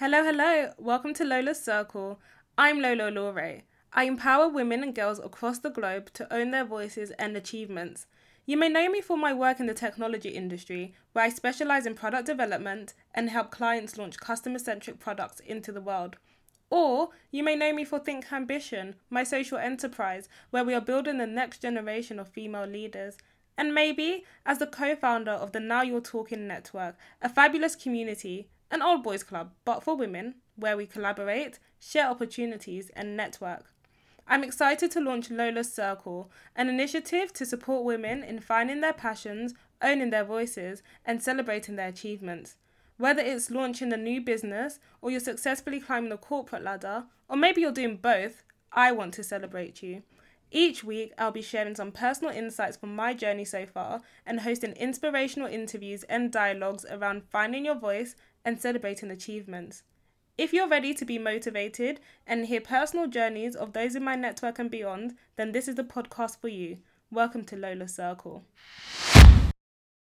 Hello, hello. Welcome to Lola's Circle. I'm Lola Lore. I empower women and girls across the globe to own their voices and achievements. You may know me for my work in the technology industry, where I specialize in product development and help clients launch customer centric products into the world. Or you may know me for Think Ambition, my social enterprise, where we are building the next generation of female leaders. And maybe as the co founder of the Now You're Talking Network, a fabulous community an old boys club, but for women, where we collaborate, share opportunities, and network. I'm excited to launch Lola's Circle, an initiative to support women in finding their passions, owning their voices, and celebrating their achievements. Whether it's launching a new business, or you're successfully climbing the corporate ladder, or maybe you're doing both, I want to celebrate you. Each week, I'll be sharing some personal insights from my journey so far and hosting inspirational interviews and dialogues around finding your voice and celebrating achievements. If you're ready to be motivated and hear personal journeys of those in my network and beyond, then this is the podcast for you. Welcome to Lola Circle.